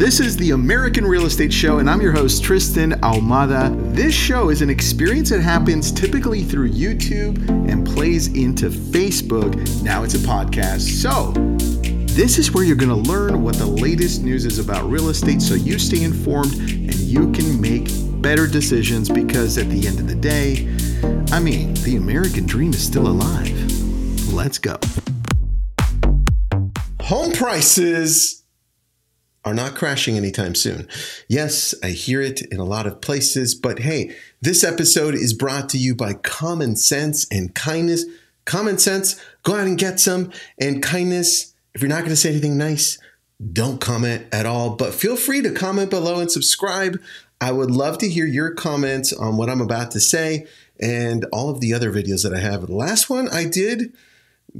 This is the American Real Estate Show, and I'm your host, Tristan Ahumada. This show is an experience that happens typically through YouTube and plays into Facebook. Now it's a podcast. So, this is where you're going to learn what the latest news is about real estate so you stay informed and you can make better decisions because at the end of the day, I mean, the American dream is still alive. Let's go. Home prices are not crashing anytime soon. Yes, I hear it in a lot of places, but hey, this episode is brought to you by common sense and kindness. Common sense, go out and get some, and kindness, if you're not going to say anything nice, don't comment at all, but feel free to comment below and subscribe. I would love to hear your comments on what I'm about to say and all of the other videos that I have. The last one I did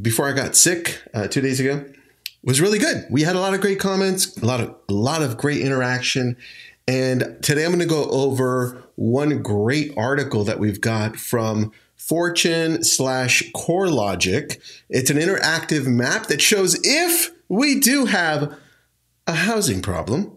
before I got sick uh, two days ago was really good. We had a lot of great comments, a lot of a lot of great interaction. And today I'm going to go over one great article that we've got from Fortune slash CoreLogic. It's an interactive map that shows if we do have a housing problem,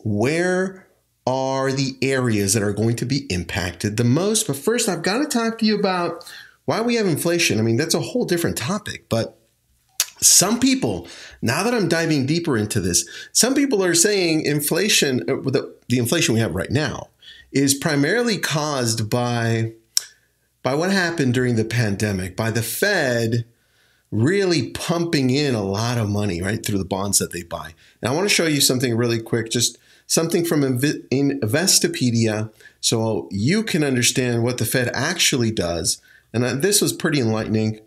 where are the areas that are going to be impacted the most? But first, I've got to talk to you about why we have inflation. I mean, that's a whole different topic, but some people, now that I'm diving deeper into this, some people are saying inflation, uh, the, the inflation we have right now, is primarily caused by by what happened during the pandemic, by the Fed really pumping in a lot of money right through the bonds that they buy. Now, I want to show you something really quick, just something from Investopedia, so you can understand what the Fed actually does. And uh, this was pretty enlightening.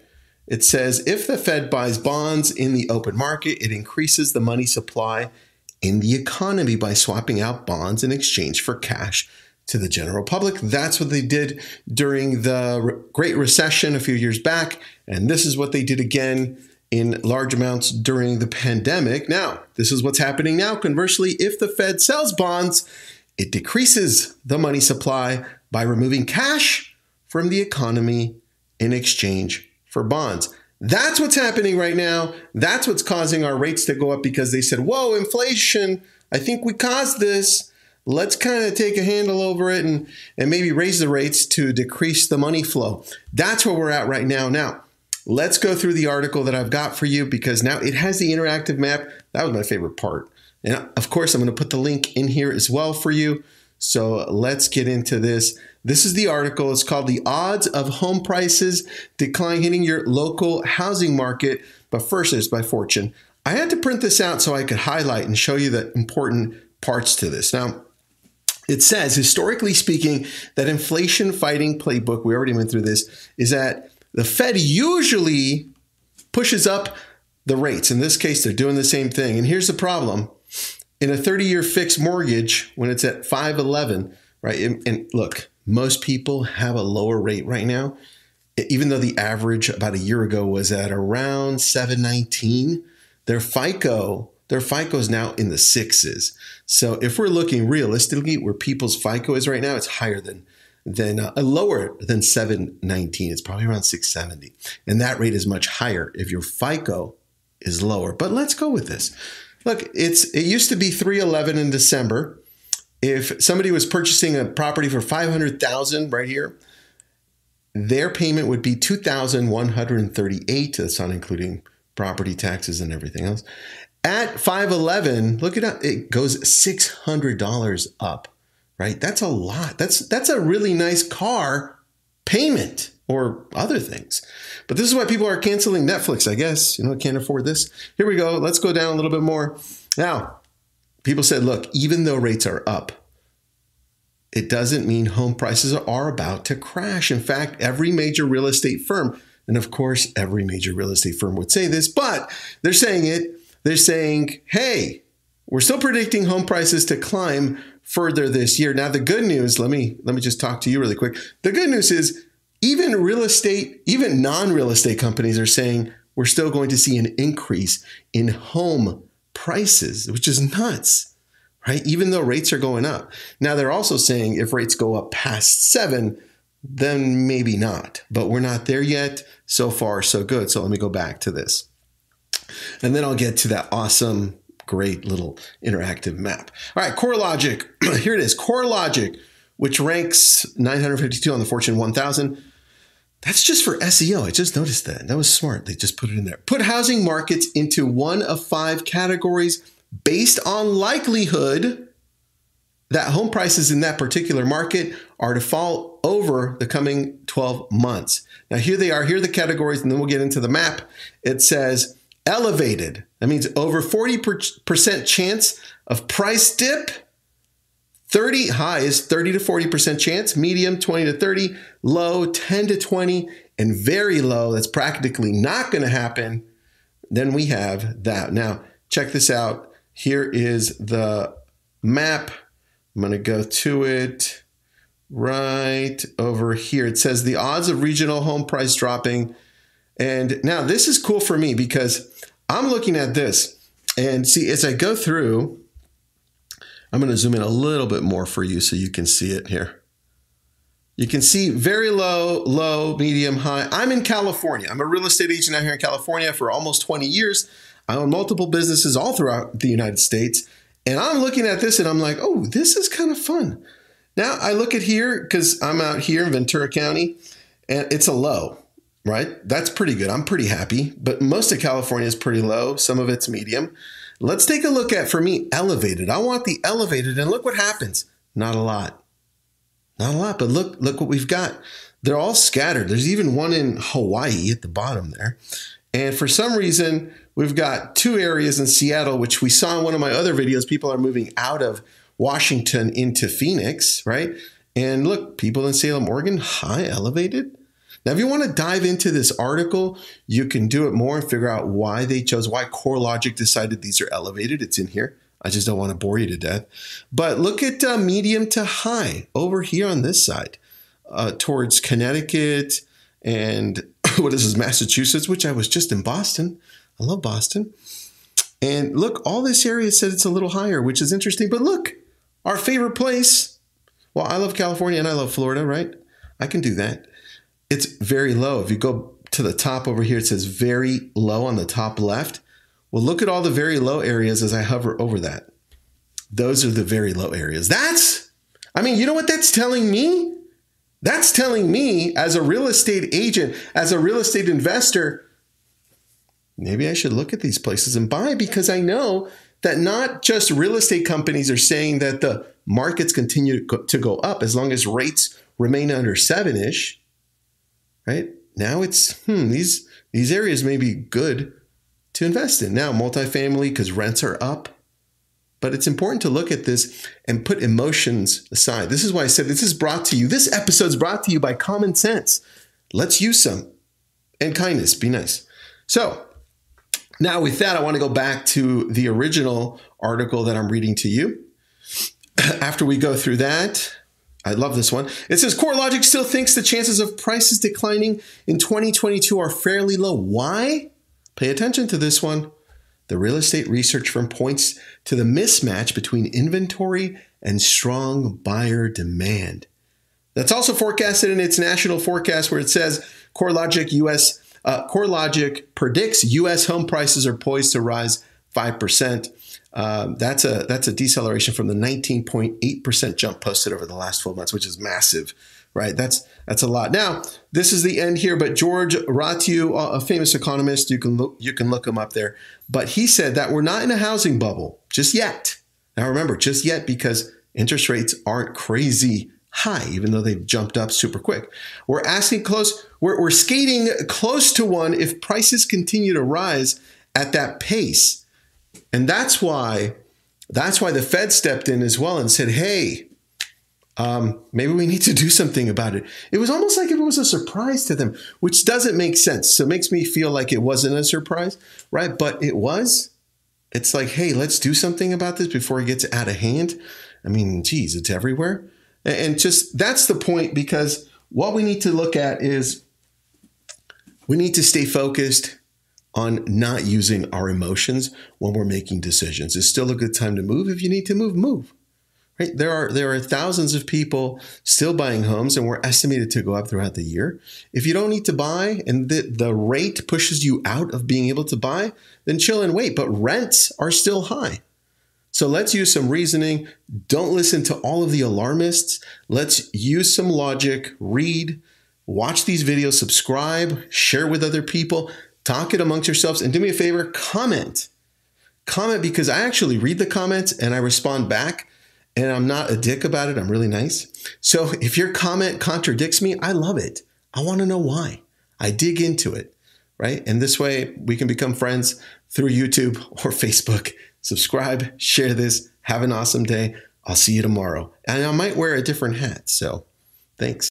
It says if the Fed buys bonds in the open market, it increases the money supply in the economy by swapping out bonds in exchange for cash to the general public. That's what they did during the Great Recession a few years back. And this is what they did again in large amounts during the pandemic. Now, this is what's happening now. Conversely, if the Fed sells bonds, it decreases the money supply by removing cash from the economy in exchange for bonds. That's what's happening right now. That's what's causing our rates to go up because they said, whoa, inflation, I think we caused this. Let's kind of take a handle over it and, and maybe raise the rates to decrease the money flow. That's where we're at right now. Now, let's go through the article that I've got for you because now it has the interactive map. That was my favorite part. And of course, I'm going to put the link in here as well for you. So let's get into this. This is the article. It's called The Odds of Home Prices Decline Hitting Your Local Housing Market. But first, it's by Fortune. I had to print this out so I could highlight and show you the important parts to this. Now, it says, historically speaking, that inflation fighting playbook, we already went through this, is that the Fed usually pushes up the rates. In this case, they're doing the same thing. And here's the problem in a 30 year fixed mortgage, when it's at 511, right? And, and look, most people have a lower rate right now. Even though the average about a year ago was at around 719, their FICO, their FICO is now in the sixes. So if we're looking realistically where people's FICO is right now, it's higher than than uh, lower than 719. It's probably around 670. And that rate is much higher if your FICO is lower. But let's go with this. Look, it's it used to be 311 in December. If somebody was purchasing a property for 500,000 right here, their payment would be 2,138. That's not including property taxes and everything else. At 511, look at that, it goes $600 up, right? That's a lot. That's that's a really nice car payment or other things. But this is why people are canceling Netflix, I guess. You know, can't afford this. Here we go. Let's go down a little bit more. Now, people said, look, even though rates are up, it doesn't mean home prices are about to crash. In fact, every major real estate firm, and of course, every major real estate firm would say this, but they're saying it. They're saying, hey, we're still predicting home prices to climb further this year. Now, the good news, let me let me just talk to you really quick. The good news is even real estate, even non-real estate companies are saying we're still going to see an increase in home prices, which is nuts, right? Even though rates are going up. Now they're also saying if rates go up past seven, then maybe not. But we're not there yet. So far, so good. So let me go back to this. And then I'll get to that awesome great little interactive map. All right, CoreLogic. Here it is CoreLogic, which ranks 952 on the Fortune 1000. That's just for SEO. I just noticed that. That was smart. They just put it in there. Put housing markets into one of five categories based on likelihood that home prices in that particular market are to fall over the coming 12 months. Now, here they are. Here are the categories, and then we'll get into the map. It says elevated. That means over 40% chance of price dip. 30 high is 30 to 40% chance, medium 20 to 30, low 10 to 20, and very low, that's practically not going to happen. Then we have that. Now, check this out. Here is the map. I'm going to go to it right over here. It says the odds of regional home price dropping. And now this is cool for me because I'm looking at this and see as I go through, I'm going to zoom in a little bit more for you so you can see it here. You can see very low, low, medium, high. I'm in California. I'm a real estate agent out here in California for almost 20 years. I own multiple businesses all throughout the United States. And I'm looking at this and I'm like, oh, this is kind of fun. Now I look at here because I'm out here in Ventura County and it's a low right? That's pretty good. I'm pretty happy. But most of California is pretty low, some of it's medium. Let's take a look at, for me, elevated. I want the elevated, and look what happens. Not a lot. Not a lot, but look, look what we've got. They're all scattered. There's even one in Hawaii at the bottom there. And for some reason, we've got two areas in Seattle, which we saw in one of my other videos. People are moving out of Washington into Phoenix, right? And look, people in Salem, Oregon, high elevated. Now, if you want to dive into this article, you can do it more and figure out why they chose, why CoreLogic decided these are elevated. It's in here. I just don't want to bore you to death. But look at uh, medium to high over here on this side uh, towards Connecticut and what is this, Massachusetts, which I was just in Boston. I love Boston. And look, all this area said it's a little higher, which is interesting. But look, our favorite place. Well, I love California and I love Florida, right? I can do that it's very low. If you go to the top over here, it says very low on the top left. Well, look at all the very low areas as I hover over that. Those are the very low areas. That's, I mean, you know what that's telling me? That's telling me as a real estate agent, as a real estate investor, maybe I should look at these places and buy because I know that not just real estate companies are saying that the markets continue to go up as long as rates remain under seven ish right? Now it's hmm, these these areas may be good to invest in. Now, multifamily because rents are up. But it's important to look at this and put emotions aside. This is why I said this is brought to you. This episode is brought to you by common sense. Let's use some. And kindness, be nice. So, now with that, I want to go back to the original article that I'm reading to you. After we go through that, I love this one. It says CoreLogic still thinks the chances of prices declining in 2022 are fairly low. Why? Pay attention to this one. The real estate research firm points to the mismatch between inventory and strong buyer demand. That's also forecasted in its national forecast where it says CoreLogic US uh, CoreLogic predicts US home prices are poised to rise 5%. Um, that's a that's a deceleration from the 19.8% jump posted over the last 12 months, which is massive, right? That's that's a lot. Now, this is the end here, but George Ratiu, a famous economist, you can look you can look him up there, but he said that we're not in a housing bubble just yet. Now remember, just yet because interest rates aren't crazy high, even though they've jumped up super quick. We're asking close, we're, we're skating close to one if prices continue to rise at that pace. And that's why that's why the Fed stepped in as well and said, "Hey, um, maybe we need to do something about it." It was almost like it was a surprise to them, which doesn't make sense. So it makes me feel like it wasn't a surprise, right? But it was. It's like, hey, let's do something about this before it gets out of hand. I mean, geez, it's everywhere. And just that's the point because what we need to look at is we need to stay focused on not using our emotions when we're making decisions. It's still a good time to move. If you need to move, move. Right? There are there are thousands of people still buying homes, and we're estimated to go up throughout the year. If you don't need to buy, and the, the rate pushes you out of being able to buy, then chill and wait. But rents are still high. So let's use some reasoning. Don't listen to all of the alarmists. Let's use some logic, read, watch these videos, subscribe, share with other people, talk it amongst yourselves, and do me a favor comment. Comment because I actually read the comments and I respond back, and I'm not a dick about it. I'm really nice. So if your comment contradicts me, I love it. I want to know why. I dig into it, right? And this way we can become friends through YouTube or Facebook subscribe, share this. Have an awesome day. I'll see you tomorrow. And I might wear a different hat. So thanks.